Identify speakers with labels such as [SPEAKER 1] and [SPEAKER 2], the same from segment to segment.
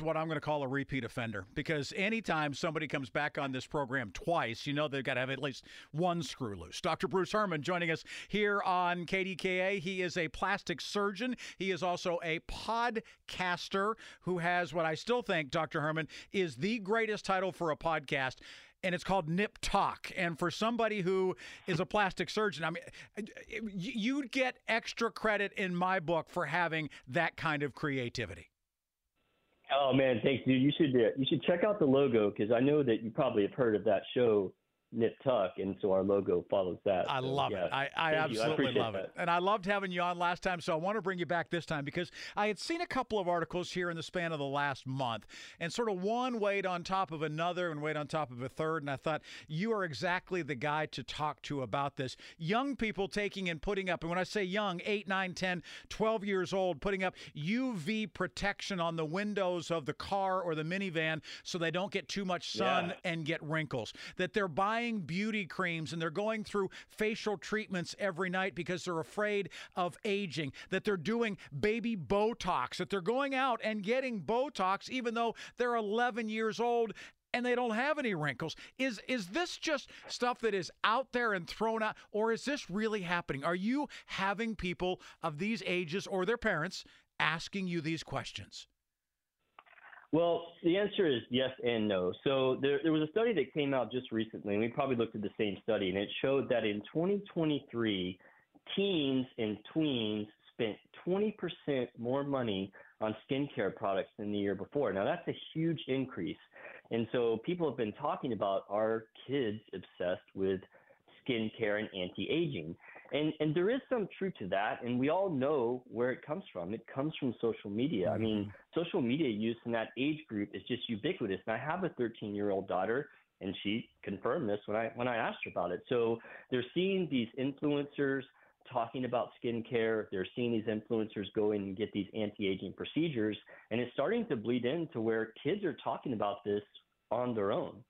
[SPEAKER 1] What I'm going to call a repeat offender because anytime somebody comes back on this program twice, you know they've got to have at least one screw loose. Dr. Bruce Hermann joining us here on KDKA. He is a plastic surgeon. He is also a podcaster who has what I still think, Dr. Hermann, is the greatest title for a podcast and it's called Nip Talk. And for somebody who is a plastic surgeon, I mean, you'd get extra credit in my book for having that kind of creativity.
[SPEAKER 2] Oh man, thanks, dude. You should uh, you should check out the logo because I know that you probably have heard of that show Nip Tuck, and so our logo follows that.
[SPEAKER 1] I
[SPEAKER 2] So,
[SPEAKER 1] love
[SPEAKER 2] yeah.
[SPEAKER 1] it. I, I.
[SPEAKER 2] I
[SPEAKER 1] absolutely
[SPEAKER 2] appreciate
[SPEAKER 1] love it. And I loved having you on last time, so I want to bring you back this time because I had seen a couple of articles here in the span of the last month, and sort of one weighed on top of another and weighed on top of a third. And I thought, you are exactly the guy to talk to about this. Young people taking and putting up, and when I say young, 8, 9, 10, 12 years old, putting up UV protection on the windows of the car or the minivan so they don't get too much sun
[SPEAKER 2] Yeah.
[SPEAKER 1] and get wrinkles. That they're buying beauty creams and they're going through facial treatments every night because they're afraid of aging. That they're doing baby Botox. That they're going out and getting Botox even though they're 11 years old and they don't have any wrinkles. Is is this just stuff that is out there and thrown out or is this really happening? Are you having people of these ages or their parents asking you these questions?
[SPEAKER 2] Well, the answer is yes and no. So there, there was a study that came out just recently, and we probably looked at the same study, and it showed that in 2023, teens and tweens spent 20% more money on skincare products than the year before. Now, that's a huge increase. And so people have been talking about are kids obsessed with skincare and anti-aging. And and there is some truth to that, and we all know where it comes from. It comes from social media. I mean, mm-hmm. social media use in that age group is just ubiquitous. And I have a 13 year old daughter, and she confirmed this when I when I asked her about it. So they're seeing these influencers talking about skincare. They're seeing these influencers go in and get these anti-aging procedures, and it's starting to bleed into where kids are talking about this on their own.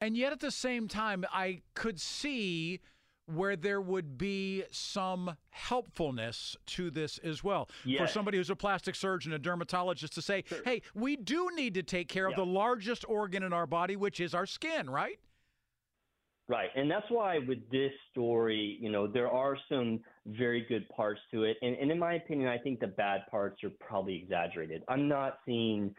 [SPEAKER 1] And yet at the same time, I could see where there would be some helpfulness to this as well. For somebody who's a plastic surgeon, a dermatologist to say, hey, we do need to take care of the largest organ in our body, which is our skin, right?
[SPEAKER 2] Right. And that's why with this story, you know, there are some very good parts to it. And, and in my opinion, I think the bad parts are probably exaggerated. I'm not seeing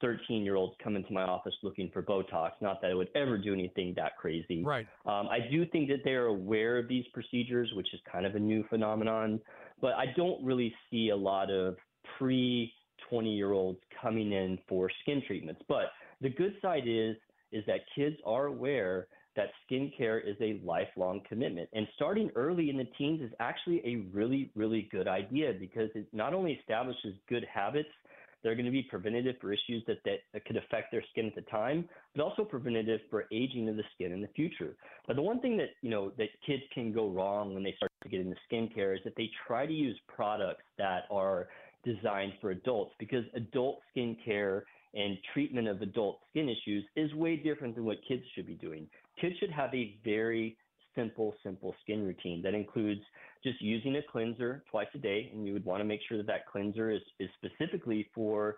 [SPEAKER 2] 13 year olds come into my office looking for Botox. Not that I would ever do anything that crazy.
[SPEAKER 1] Right.
[SPEAKER 2] Um, I do think that they are aware of these procedures, which is kind of a new phenomenon. But I don't really see a lot of pre 20 year olds coming in for skin treatments. But the good side is is that kids are aware that skincare is a lifelong commitment. And starting early in the teens is actually a really, really good idea because it not only establishes good habits that are going to be preventative for issues that, that, that could affect their skin at the time, but also preventative for aging of the skin in the future. But the one thing that, you know, that kids can go wrong when they start to get into skincare is that they try to use products that are designed for adults because adult skincare and treatment of adult skin issues is way different than what kids should be doing. Kids should have a very simple, simple skin routine that includes just using a cleanser twice a day, and you would want to make sure that that cleanser is, is specifically for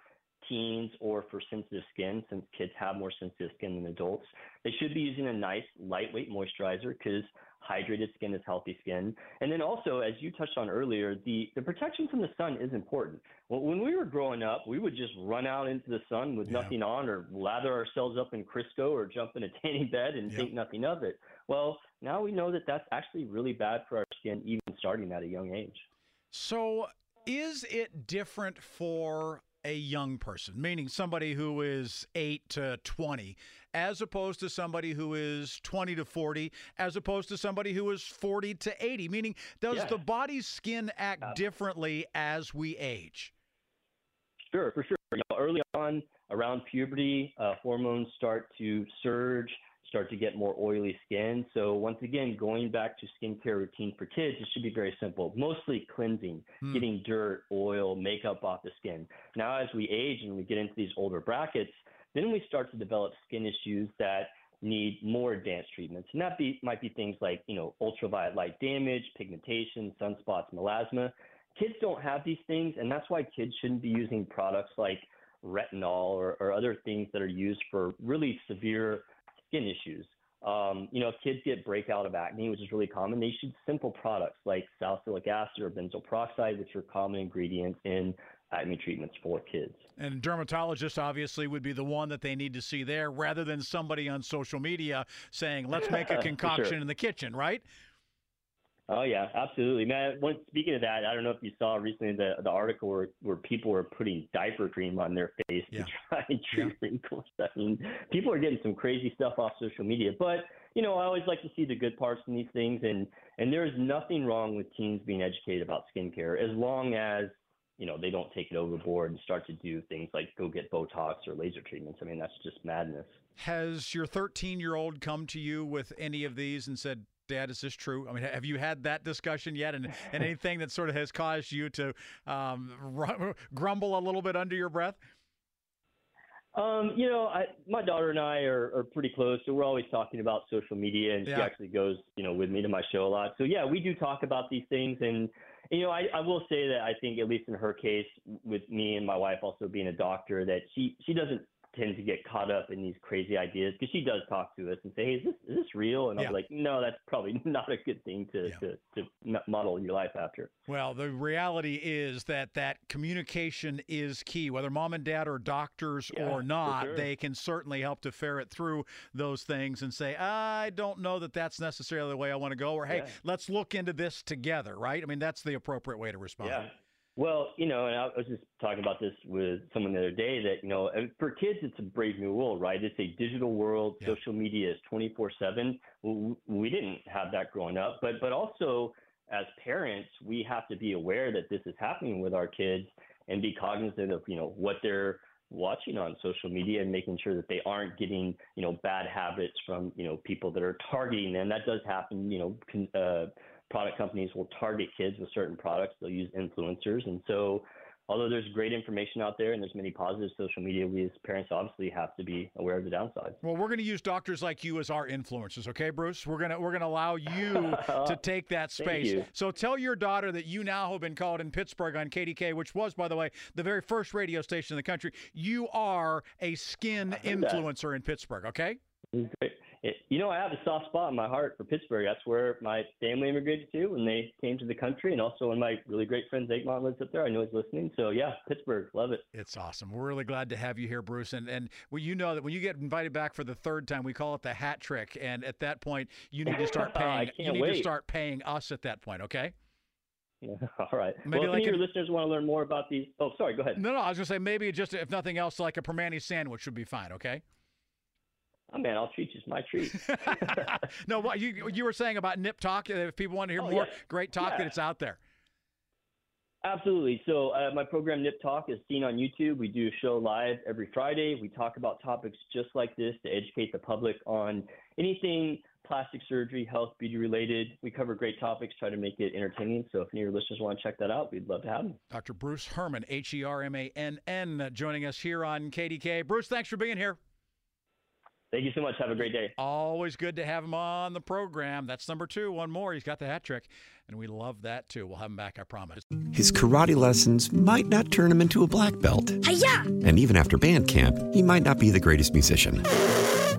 [SPEAKER 2] teens or for sensitive skin, since kids have more sensitive skin than adults. They should be using a nice, lightweight moisturizer because hydrated skin is healthy skin. And then also, as you touched on earlier, the, the protection from the sun is important. Well, when we were growing up, we would just run out into the sun with
[SPEAKER 1] Yeah.
[SPEAKER 2] nothing on or lather ourselves up in Crisco or jump in a tanning bed and
[SPEAKER 1] Yep.
[SPEAKER 2] think nothing of it. Well, now we know that that's actually really bad for our skin, even starting at a young age.
[SPEAKER 1] So, is it different for a young person, meaning somebody who is 8 to 20, as opposed to somebody who is 20 to 40, as opposed to somebody who is 40 to 80? Meaning, does
[SPEAKER 2] Yeah.
[SPEAKER 1] the body's skin act
[SPEAKER 2] Uh,
[SPEAKER 1] differently as we age?
[SPEAKER 2] Sure, for sure. You know, early on, around puberty, uh, hormones start to surge, start to get more oily skin. So once again, going back to skincare routine for kids, it should be very simple. Mostly cleansing,
[SPEAKER 1] Hmm.
[SPEAKER 2] getting dirt, oil, makeup off the skin. Now, as we age and we get into these older brackets, then we start to develop skin issues that need more advanced treatments. And that be, might be things like, you know, ultraviolet light damage, pigmentation, sunspots, melasma. Kids don't have these things, and that's why kids shouldn't be using products like retinol or, or other things that are used for really severe skin issues. Um, you know, if kids get breakout of acne, which is really common, they should simple products like salicylic acid or benzoyl peroxide, which are common ingredients in acne treatments for kids.
[SPEAKER 1] And dermatologist obviously would be the one that they need to see there rather than somebody on social media saying, let's make a concoction
[SPEAKER 2] sure.
[SPEAKER 1] in the kitchen, right?
[SPEAKER 2] Oh yeah, absolutely, man. When, speaking of that, I don't know if you saw recently the the article where where people were putting diaper cream on their face
[SPEAKER 1] Yeah.
[SPEAKER 2] to try and treat wrinkles. I mean, people are getting some crazy stuff off social media. But you know, I always like to see the good parts in these things, and and there is nothing wrong with teens being educated about skincare as long as you know they don't take it overboard and start to do things like go get Botox or laser treatments. I mean, that's just madness.
[SPEAKER 1] Has your 13 year old come to you with any of these and said, Dad, is this true? I mean, have you had that discussion yet? And, and anything that sort of has caused you to um, ru- grumble a little bit under your breath?
[SPEAKER 2] Um, you know, I, my daughter and I are, are pretty close, so we're always talking about social media, and she actually goes, you know, with me to my show a lot. So yeah, we do talk about these things, and you know, I, I will say that I think at least in her case, with me and my wife also being a doctor, that she she doesn't tend to get caught up in these crazy ideas because she does talk to us and say, hey, is this is this real? And
[SPEAKER 1] Yeah.
[SPEAKER 2] I'm like, no, that's probably not a good thing to
[SPEAKER 1] Yeah.
[SPEAKER 2] to, to model your life after.
[SPEAKER 1] Well, the reality is that that communication is key. Whether mom and dad are doctors
[SPEAKER 2] Yeah,
[SPEAKER 1] or not,
[SPEAKER 2] sure.
[SPEAKER 1] they can certainly help to ferret through those things and say, I don't know that that's necessarily the way I want to go, or hey, let's look into this together, right? I mean, that's the appropriate way to respond.
[SPEAKER 2] Well, you know, and I was just talking about this with someone the other day that, you know, for kids, it's a brave new world, right? It's a digital world.
[SPEAKER 1] Yeah.
[SPEAKER 2] Social media is 24 7. We didn't have that growing up. But, but also, as parents, we have to be aware that this is happening with our kids and be cognizant of, you know, what they're watching on social media and making sure that they aren't getting, you know, bad habits from, you know, people that are targeting them. That does happen, you know, con- uh, product companies will target kids with certain products. They'll use influencers. And so, although there's great information out there and there's many positives social media, we as parents obviously have to be aware of the downsides.
[SPEAKER 1] Well, we're going to use doctors like you as our influencers, okay, Bruce? We're going to we're going to allow you to take that space. So tell your daughter that you now have been called in Pittsburgh on KDK, which was, by the way, the very first radio station in the country. You are a skin
[SPEAKER 2] heard that.
[SPEAKER 1] influencer in Pittsburgh, okay?
[SPEAKER 2] It- you know, I have a soft spot in my heart for Pittsburgh. That's where my family immigrated to when they came to the country, and also when my really great friend Egmont lives up there. I know he's listening. So yeah, Pittsburgh, love it.
[SPEAKER 1] It's awesome. We're really glad to have you here, Bruce. And and well, you know that when you get invited back for the third time, we call it the hat trick. And at that point, you need to start paying. you
[SPEAKER 2] can't
[SPEAKER 1] need to start paying us at that point, okay?
[SPEAKER 2] Yeah, All right.
[SPEAKER 1] Maybe
[SPEAKER 2] well, if
[SPEAKER 1] like an-
[SPEAKER 2] your listeners want to learn more about these, oh, sorry, go ahead.
[SPEAKER 1] No, no, I was gonna say maybe just if nothing else, like a Primanti sandwich would be fine, okay?
[SPEAKER 2] Oh man, I'll treat you. It's my treat.
[SPEAKER 1] no, what you you were saying about Nip Talk? If people want to hear
[SPEAKER 2] Oh,
[SPEAKER 1] more
[SPEAKER 2] yeah.
[SPEAKER 1] great talk, that
[SPEAKER 2] Yeah.
[SPEAKER 1] it's out there.
[SPEAKER 2] Absolutely. So uh, my program Nip Talk is seen on YouTube. We do a show live every Friday. We talk about topics just like this to educate the public on anything plastic surgery, health, beauty related. We cover great topics, try to make it entertaining. So if any of your listeners want to check that out, we'd love to have them.
[SPEAKER 1] Dr. Bruce Hermann, H E R M A N N, joining us here on KDK. Bruce, thanks for being here.
[SPEAKER 2] Thank you so much. Have a great day.
[SPEAKER 1] Always good to have him on the program. That's number two. One more. He's got the hat trick, and we love that too. We'll have him back, I promise.
[SPEAKER 3] His karate lessons might not turn him into a black belt.
[SPEAKER 4] Hiya!
[SPEAKER 3] And even after band camp, he might not be the greatest musician.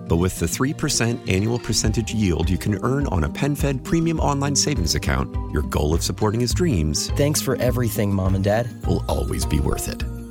[SPEAKER 3] But with the 3% annual percentage yield you can earn on a PenFed premium online savings account, your goal of supporting his dreams
[SPEAKER 5] Thanks for everything, Mom and Dad.
[SPEAKER 3] will always be worth it.